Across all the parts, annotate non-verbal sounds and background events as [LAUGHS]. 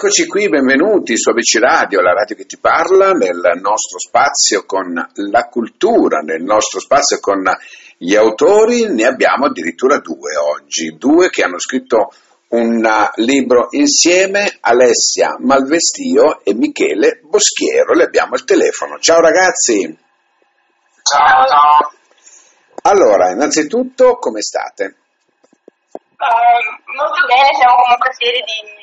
Eccoci qui, benvenuti su ABC Radio, la radio che ti parla, nel nostro spazio con la cultura, nel nostro spazio con gli autori, ne abbiamo addirittura due oggi, due che hanno scritto un libro insieme, Alessia Malvestio e Michele Boschiero, le abbiamo al telefono. Ciao ragazzi! Ciao, ciao. Allora, innanzitutto, come state? Uh, molto bene, siamo comunque fieri di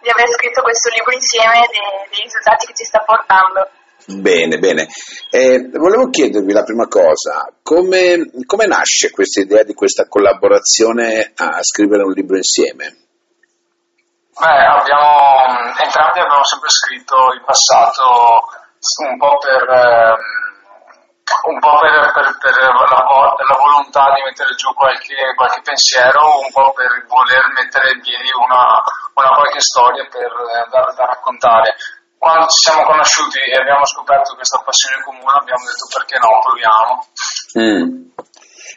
di aver scritto questo libro insieme e dei, dei risultati che ci sta portando. Bene, bene. Eh, volevo chiedervi la prima cosa, come, come nasce questa idea di questa collaborazione a scrivere un libro insieme? Beh, abbiamo, entrambi abbiamo sempre scritto in passato un po' per... Eh, un po' per, per, per la, la, volontà di mettere giù qualche, qualche, pensiero, un po' per voler mettere in piedi una, una qualche storia per, da, da, raccontare. Quando ci siamo conosciuti e abbiamo scoperto questa passione comune abbiamo detto perché no, proviamo. Mm.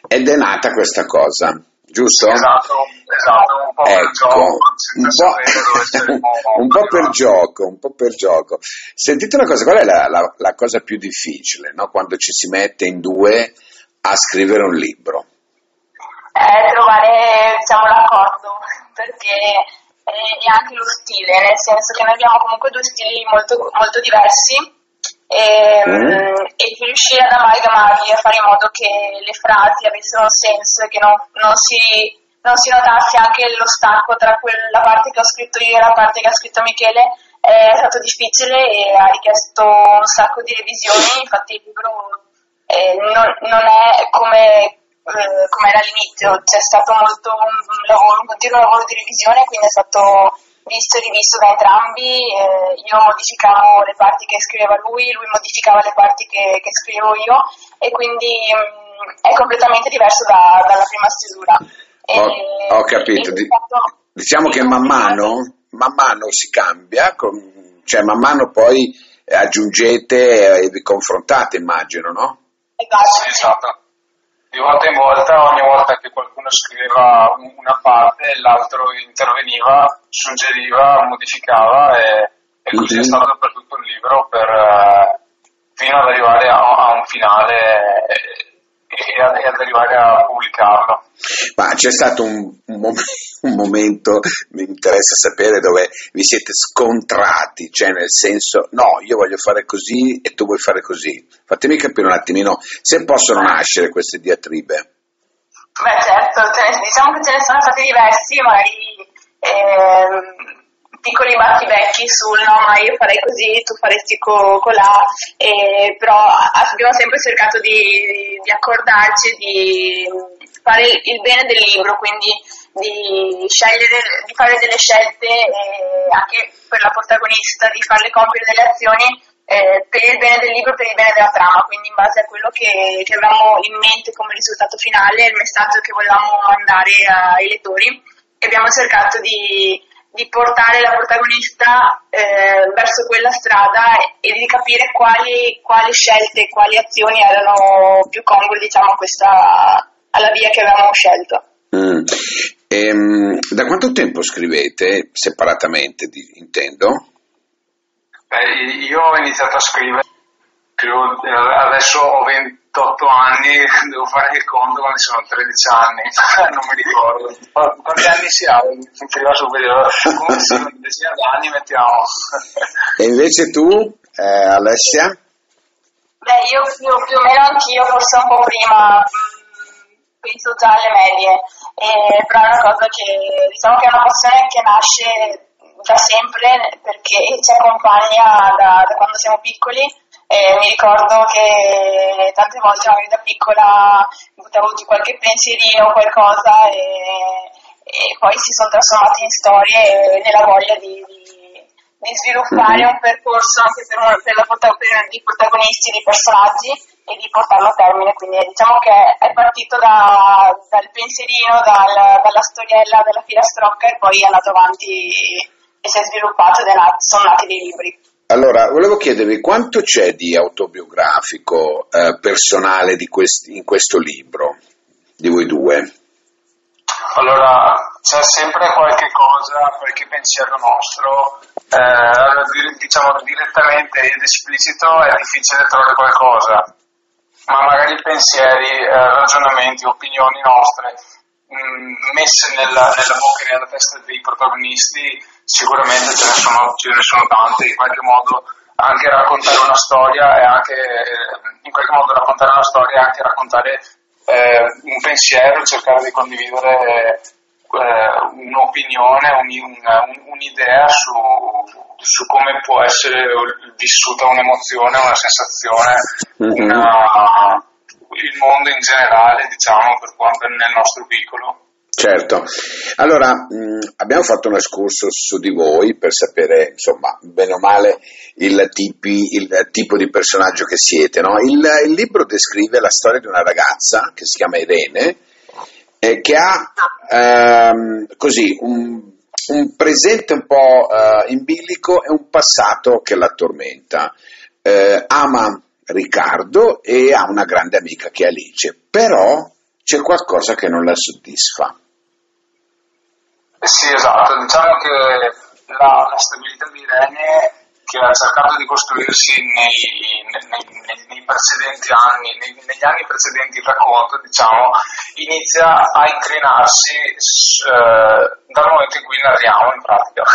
Ed è nata questa cosa giusto? Esatto, esatto, un po' ecco, per gioco. Un po', [LAUGHS] un po' per gioco, un po' per gioco. Sentite una cosa, qual è la, la, la cosa più difficile no? quando ci si mette in due a scrivere un libro? Eh, trovare diciamo, l'accordo, [LAUGHS] perché è anche lo stile, nel senso che noi abbiamo comunque due stili molto, molto diversi e, mm. e riuscire ad amalgamarli a fare in modo che le frasi avessero un senso e che non, non, si, non si notasse anche lo stacco tra quella parte che ho scritto io e la parte che ha scritto Michele è stato difficile e ha richiesto un sacco di revisioni, infatti il libro eh, non, non, è come, eh, come era all'inizio, c'è stato molto un, lavoro, un continuo lavoro di revisione, quindi è stato visto e rivisto da entrambi, eh, io modificavo le parti che scriveva lui, lui modificava le parti che, che scrivevo io e quindi mh, mm, è completamente diverso da, dalla prima stesura. Ho, ho capito, Di, diciamo che man mano, man mano si cambia, con, cioè man mano poi aggiungete e vi confrontate immagino, no? Esatto. esatto di volta in volta, ogni volta che qualcuno scriveva una parte, l'altro interveniva, suggeriva, modificava e, e così mm-hmm. è mhm. stato per tutto il libro per, eh, fino ad arrivare a, a un finale e ad, e ad, arrivare a pubblicarlo. Ma c'è stato un, un, un, momento, mi interessa sapere, dove vi siete scontrati, cioè nel senso, no, io voglio fare così e tu vuoi fare così. Fatemi capire un attimino se possono nascere queste diatribe. Beh certo, diciamo che ce ne sono stati diversi, magari eh, piccoli battibecchi sul no ma io farei così, tu faresti co- colà, eh, però abbiamo sempre cercato di, di accordarci, di fare il bene del libro, quindi di scegliere, di fare delle scelte eh, anche per la protagonista, di farle compiere delle azioni eh, per il bene del libro per il bene della trama, quindi in base a quello che, che avevamo in mente come risultato finale, il messaggio che volevamo mandare ai lettori e abbiamo cercato di di portare la protagonista eh, verso quella strada e, di capire quali, quali scelte, quali azioni erano più congrue diciamo, questa, alla via che avevamo scelto. Mm. Ehm, da quanto tempo scrivete separatamente, intendo? Beh, io ho iniziato a scrivere, adesso ho 20 28 anni, [LAUGHS] devo fare il conto quando sono 13 anni, [LAUGHS] non mi ricordo. Quanti anni si ha? Mi arriva subito, come se una decina d'anni mettiamo. E invece tu, eh, Alessia? Beh, io più, più, o meno anch'io, forse un po' prima, penso già alle medie, eh, però è una cosa che diciamo che è una passione che nasce da sempre perché ci accompagna da, da quando siamo piccoli e mi ricordo che tante volte magari da piccola buttavo giù qualche pensierino o qualcosa e, e, poi si sono trasformati in storie nella voglia di, di, di sviluppare un percorso anche per, un, per, la, per i protagonisti, dei personaggi e di portarlo a termine. Quindi diciamo che è partito da, dal pensierino, dal, dalla storiella della filastrocca e poi è andato avanti e si è sviluppato nato, sono nati dei libri. Allora, volevo chiedervi quanto c'è di autobiografico eh, personale di questi, in questo libro, di voi due? Allora, c'è sempre qualche cosa, qualche pensiero nostro, eh, diciamo direttamente ed esplicito è difficile trovare qualcosa, ma magari pensieri, eh, ragionamenti, opinioni nostre mh, mm, messe nella, nella, bocca e nella testa dei protagonisti sicuramente ce ne sono, ce ne sono tante, in qualche modo anche raccontare una storia e anche in qualche modo raccontare una storia e anche raccontare eh, un pensiero, cercare di condividere eh, un'opinione, un, un, un'idea su, su, come può essere vissuta un'emozione, una sensazione, mm-hmm. una, il mondo in generale, diciamo, per quanto nel nostro piccolo. Certo, allora mh, abbiamo fatto un escurso su di voi per sapere, insomma, bene o male il, tipi, il tipo di personaggio che siete. No? Il, il, libro descrive la storia di una ragazza che si chiama Irene, eh, che ha ehm, così un, un, presente un po' eh, in bilico e un passato che la tormenta. Eh, ama Riccardo e ha una grande amica che è Alice, però c'è qualcosa che non la soddisfa. Sì, esatto, diciamo che la, la stabilità di Irene che ha cercato di costruirsi nei, nei precedenti anni, negli anni precedenti il racconto, diciamo, inizia a inclinarsi eh, dal momento in cui narriamo in pratica. [LAUGHS]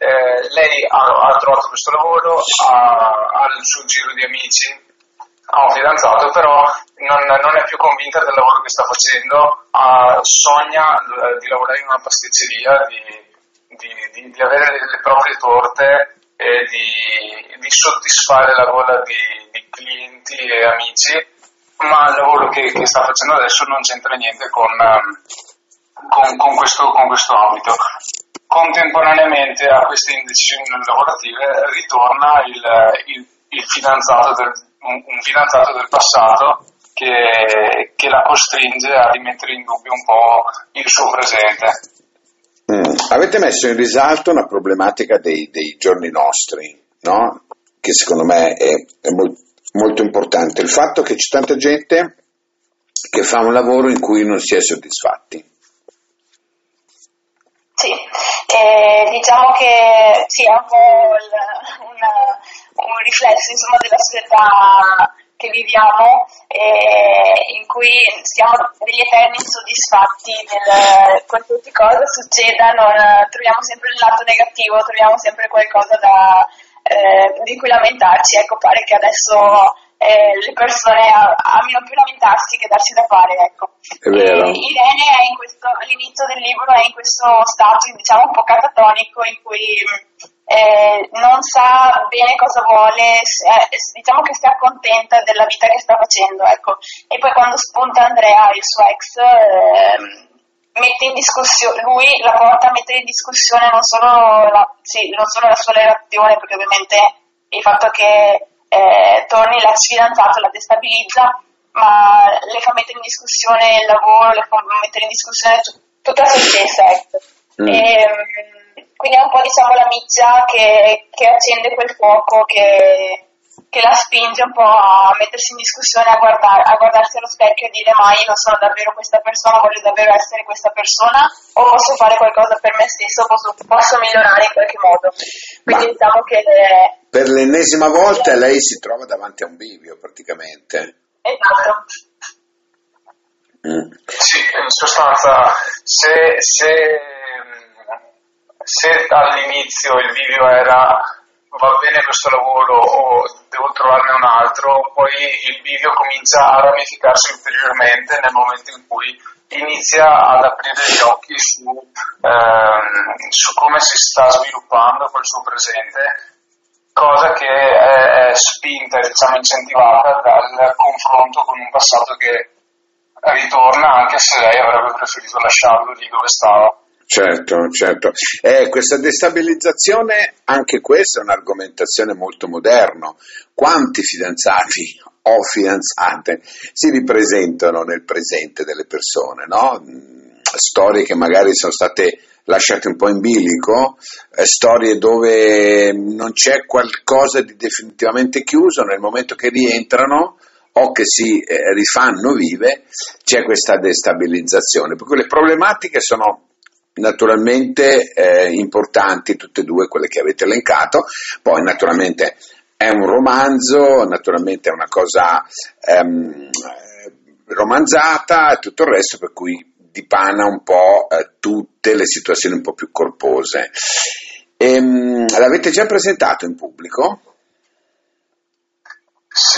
Eh, lei ha, ha, trovato questo lavoro, ha, ha, il suo giro di amici, ha un fidanzato, però non, non è più convinta del lavoro che sta facendo, sogna eh, di lavorare in una pasticceria, di, di, di, di avere le, le proprie torte e di, di soddisfare la gola di, di, clienti e amici, ma il lavoro che, che, sta facendo adesso non c'entra niente con, um, con, con, questo, con questo ambito. Contemporaneamente a queste indecisioni lavorative ritorna il, il, il fidanzato del, un, un, fidanzato del passato che, che la costringe a rimettere in dubbio un po' il suo presente. Mm. Avete messo in risalto una problematica dei, dei giorni nostri, no? che secondo me è, è molt, molto importante, il fatto che c'è tanta gente che fa un lavoro in cui non si è soddisfatti. Sì, eh, diciamo che sì, è un una, un riflesso insomma, della società che viviamo eh, in cui siamo degli eterni insoddisfatti nel qualsiasi cosa succeda, non, troviamo sempre il lato negativo, troviamo sempre qualcosa da, eh, di cui lamentarci. Ecco, pare che adesso eh, le persone amino più lamentarsi che darsi da fare. Ecco. Irene è questo, all'inizio del libro è in questo stato diciamo un po' catatonico in cui eh, non sa bene cosa vuole, eh, diciamo che si accontenta della vita che sta facendo, ecco. E poi quando spunta Andrea, il suo ex, eh, mette in discussione, lui la porta a mettere in discussione non solo la, sì, non solo la sua relazione, perché ovviamente il fatto che eh, torni l'ex fidanzato la destabilizza, ma le fa mettere in discussione il lavoro, le fa mettere in discussione tutta se stessa, ecco. Mm. E, ehm, quindi è un po' diciamo la miccia che, che accende quel fuoco che, che, la spinge un po' a mettersi in discussione, a, guardare, a guardarsi allo specchio e dire ma io non sono davvero questa persona, voglio davvero essere questa persona o posso fare qualcosa per me stesso, posso, posso migliorare in qualche modo. Quindi ma diciamo che... Per l'ennesima volta lei si trova davanti a un bivio praticamente. Esatto. Mm. Sì, in sostanza, se, se se all'inizio il video era va bene questo lavoro o devo trovarne un altro, poi il video comincia a ramificarsi ulteriormente nel momento in cui inizia ad aprire gli occhi su, ehm, su come si sta sviluppando quel suo presente, cosa che è, è spinta, diciamo incentivata dal confronto con un passato che ritorna anche se lei avrebbe preferito lasciarlo lì dove stava. Certo, certo. Eh, questa destabilizzazione, anche questa è un'argomentazione molto moderna. Quanti fidanzati o fidanzate si ripresentano nel presente delle persone, no? Storie che magari sono state lasciate un po' in bilico, eh, storie dove non c'è qualcosa di definitivamente chiuso nel momento che rientrano o che si eh, rifanno vive, c'è questa destabilizzazione. Per cui le problematiche sono naturalmente eh, importanti tutte e due quelle che avete elencato, poi naturalmente è un romanzo, naturalmente è una cosa ehm, romanzata e tutto il resto per cui dipana un po' eh, tutte le situazioni un po' più corpose. Ehm, l'avete già presentato in pubblico?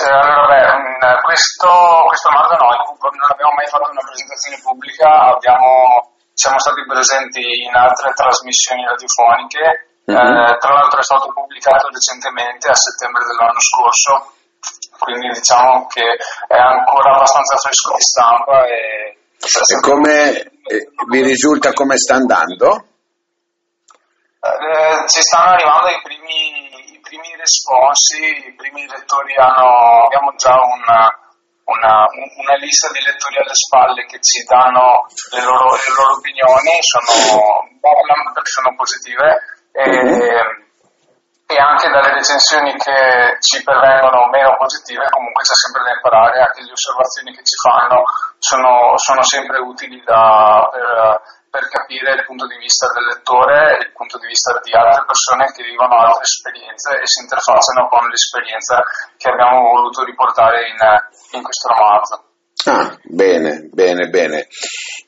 Allora, questo, questo romanzo no, non abbiamo mai fatto una presentazione pubblica, abbiamo, siamo stati presenti in altre trasmissioni radiofoniche, mm-hmm. eh, tra l'altro è stato pubblicato recentemente a settembre dell'anno scorso, quindi diciamo che è ancora abbastanza fresco di stampa e, e come eh, vi risulta come sta andando? Eh, ci stanno arrivando i primi primi responsi, i primi lettori hanno, abbiamo già una, una, una, lista di lettori alle spalle che ci danno le loro, le loro opinioni, sono, sono positive e, e, anche dalle recensioni che ci pervengono meno positive comunque c'è sempre da imparare, anche le osservazioni che ci fanno sono, sono sempre utili da, per, per capire il punto di vista del lettore e il punto di vista di altre persone che vivono altre esperienze e si interfacciano con l'esperienza che abbiamo voluto riportare in, in questo romanzo. Ah, bene, bene, bene.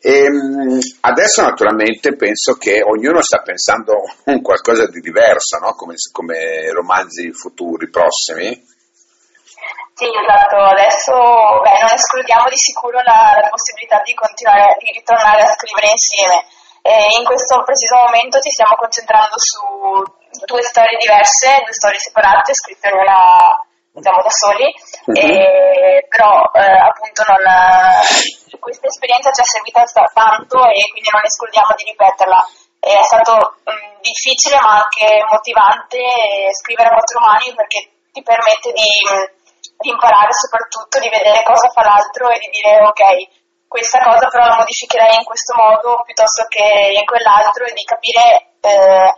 E, ehm, adesso naturalmente penso che ognuno sta pensando [LAUGHS] a qualcosa di diverso, no? come, come romanzi futuri, prossimi. Sì, esatto, adesso beh, non escludiamo di sicuro la, la, possibilità di continuare, di ritornare a scrivere insieme. E in questo preciso momento ci stiamo concentrando su due storie diverse, due storie separate, scritte ognuna diciamo da soli, mm-hmm. e, però eh, appunto non, questa esperienza ci è servita tanto e quindi non escludiamo di ripeterla. È stato mh, difficile ma anche motivante scrivere a quattro mani perché ti permette di di imparare soprattutto, di vedere cosa fa l'altro e di dire ok, questa cosa però la modificherei in questo modo piuttosto che in quell'altro e di capire eh,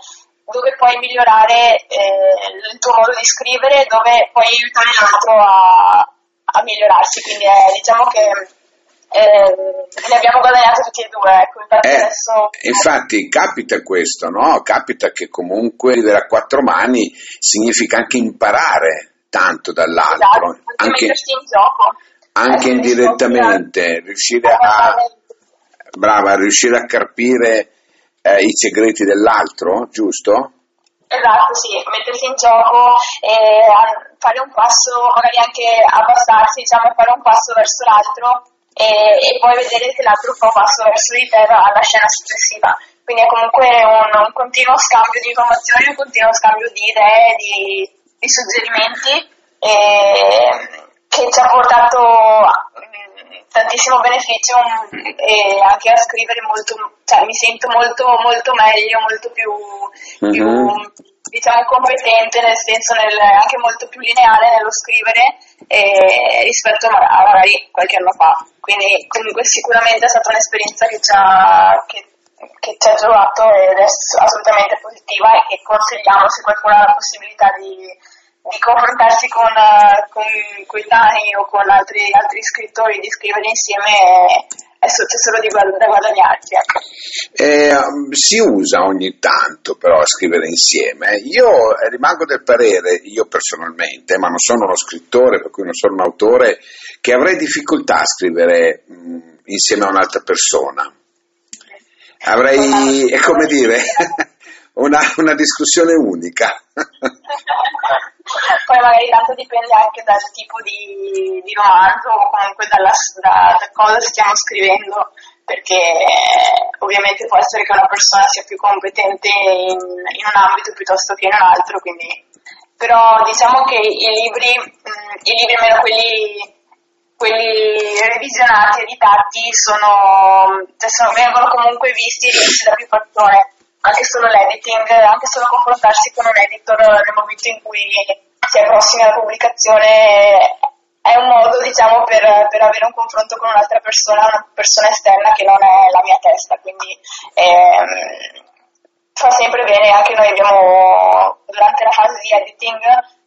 dove puoi migliorare eh, il tuo modo di scrivere dove puoi aiutare l'altro a, a migliorarsi. Quindi eh, diciamo che eh, ne abbiamo guadagnato tutti e due. Ecco, eh, adesso... Infatti capita questo, no? Capita che comunque vivere a quattro mani significa anche imparare tanto dall'altro, esatto, anche, in gioco. anche indirettamente, riuscire a, brava, riuscire a carpire eh, i segreti dell'altro, giusto? Esatto, sì, mettersi in gioco e fare un passo, magari anche abbassarsi, diciamo, fare un passo verso l'altro e, e poi vedere che l'altro fa un passo verso di te alla scena successiva. Quindi è comunque un, un continuo scambio di informazioni, un continuo scambio di idee, di, di suggerimenti eh, che ci ha portato mm, tantissimo beneficio mm, e anche a scrivere molto, cioè mi sento molto, molto meglio, molto più, mm-hmm. più diciamo competente nel senso nel, anche molto più lineare nello scrivere eh, rispetto a, a magari qualche anno fa. Quindi comunque sicuramente è stata un'esperienza che ci ha, che, che ci ha giovato ed è assolutamente positiva e che consigliamo se qualcuno ha la possibilità di, di confrontarsi con, uh, con coetanei o con altri, altri scrittori, di scrivere insieme è, è solo di, da guadagnarci. Ecco. Eh, si usa ogni tanto però a scrivere insieme. Io rimango del parere, io personalmente, ma non sono uno scrittore, per cui non sono un autore, che avrei difficoltà a scrivere mh, insieme a un'altra persona. Avrei, è come dire, [LAUGHS] una, una discussione unica. [LAUGHS] Poi magari tanto dipende anche dal tipo di, di romanzo o comunque dalla, da, da, cosa stiamo scrivendo, perché ovviamente può essere che una persona sia più competente in, in un ambito piuttosto che in un altro, quindi... però diciamo che i libri, mh, i libri almeno quelli, quelli revisionati, editati, sono, cioè sono, vengono comunque visti e rivisti da più persone anche solo l'editing, anche solo confrontarsi con un editor nel momento in cui si è prossimi alla pubblicazione è un modo diciamo per, per, avere un confronto con un'altra persona, una persona esterna che non è la mia testa, quindi ehm, fa sempre bene, anche noi abbiamo durante la fase di editing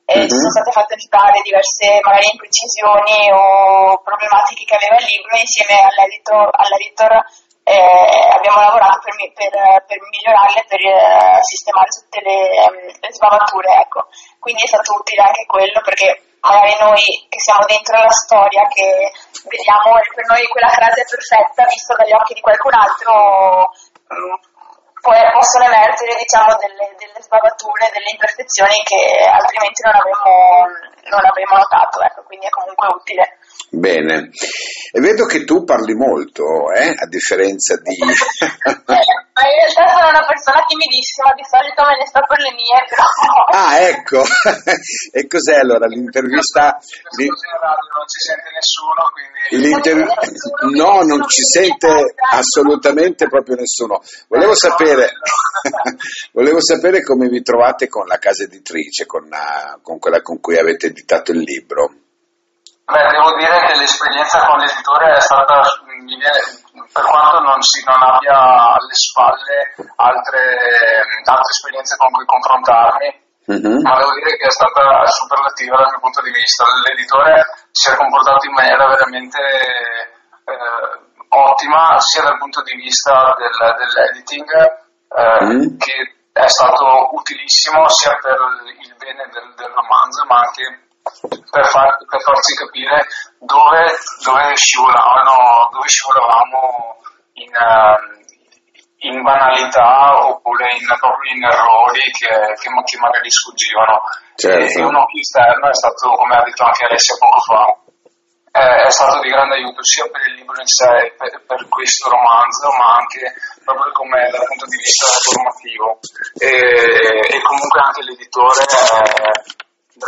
eh, mm-hmm. sono state fatte notare diverse magari imprecisioni o problematiche che aveva il libro insieme all'editor, all'editor eh, abbiamo lavorato per, per, per migliorarle, per eh, sistemare tutte le, le sbavature, ecco. Quindi è stato utile anche quello perché magari noi che siamo dentro la storia, che vediamo per noi quella frase perfetta vista dagli occhi di qualcun altro, mm, possono emergere diciamo, delle, delle, sbavature, delle imperfezioni che altrimenti non avremmo, non avremmo notato, ecco, quindi è comunque utile. Bene, e vedo che tu parli molto, eh? a differenza di... [LAUGHS] Ma in realtà sono una persona timidissima, di solito me ne sto per le mie, però... Ah, ecco, [LAUGHS] e cos'è allora l'intervista? Non ci sente nessuno, quindi... L'inter... No, non ci sente assolutamente proprio nessuno. Volevo sapere, [LAUGHS] volevo sapere come vi trovate con la casa editrice, con, con quella con cui avete editato il libro. Beh, devo dire che l'esperienza con l'editore è stata, per quanto non, si, non abbia alle spalle altre, altre esperienze con cui confrontarmi, mm-hmm. ma devo dire che è stata superlativa dal mio punto di vista. L'editore si è comportato in maniera veramente eh, ottima sia dal punto di vista del, dell'editing eh, mm-hmm. che è stato utilissimo sia per il bene del, del romanzo ma anche per, far, per farci capire dove, dove, scivolavano, dove scivolavamo in, uh, in, banalità oppure in, proprio in errori che, che, che magari sfuggivano. Certo. E un occhio esterno è stato, come ha detto anche Alessia poco fa, è, è stato di grande aiuto sia per il libro in sé, per, per questo romanzo, ma anche proprio come dal punto di vista formativo. E, e comunque anche l'editore è,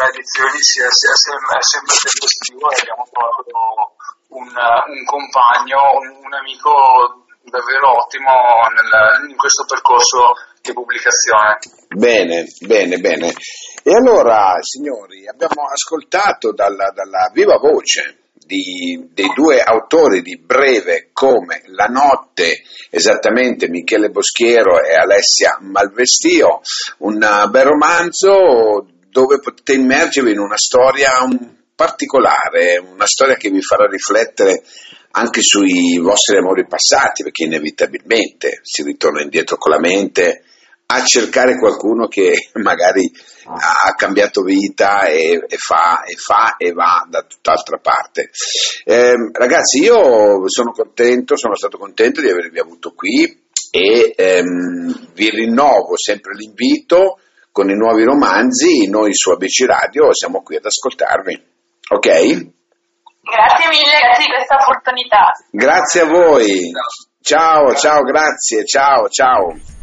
tra edizioni sia, sia, sia, è sempre tempestivo e abbiamo trovato un, un compagno, un, un, amico davvero ottimo nel, in questo percorso di pubblicazione. Bene, bene, bene. E allora, signori, abbiamo ascoltato dalla, dalla viva voce di, dei due autori di Breve come La notte, esattamente Michele Boschiero e Alessia Malvestio, un bel romanzo dove potete immergervi in una storia particolare, una storia che vi farà riflettere anche sui vostri amori passati, perché inevitabilmente si ritorna indietro con la mente a cercare qualcuno che [LAUGHS] magari ha cambiato vita e, e, fa, e fa, e va da tutt'altra parte. Eh, ragazzi, io sono contento, sono stato contento di avervi avuto qui e ehm, vi rinnovo sempre l'invito con i nuovi romanzi, noi su ABC Radio siamo qui ad ascoltarvi. Ok? Grazie mille, grazie di questa opportunità. Grazie a voi. Ciao, ciao, grazie, ciao, ciao.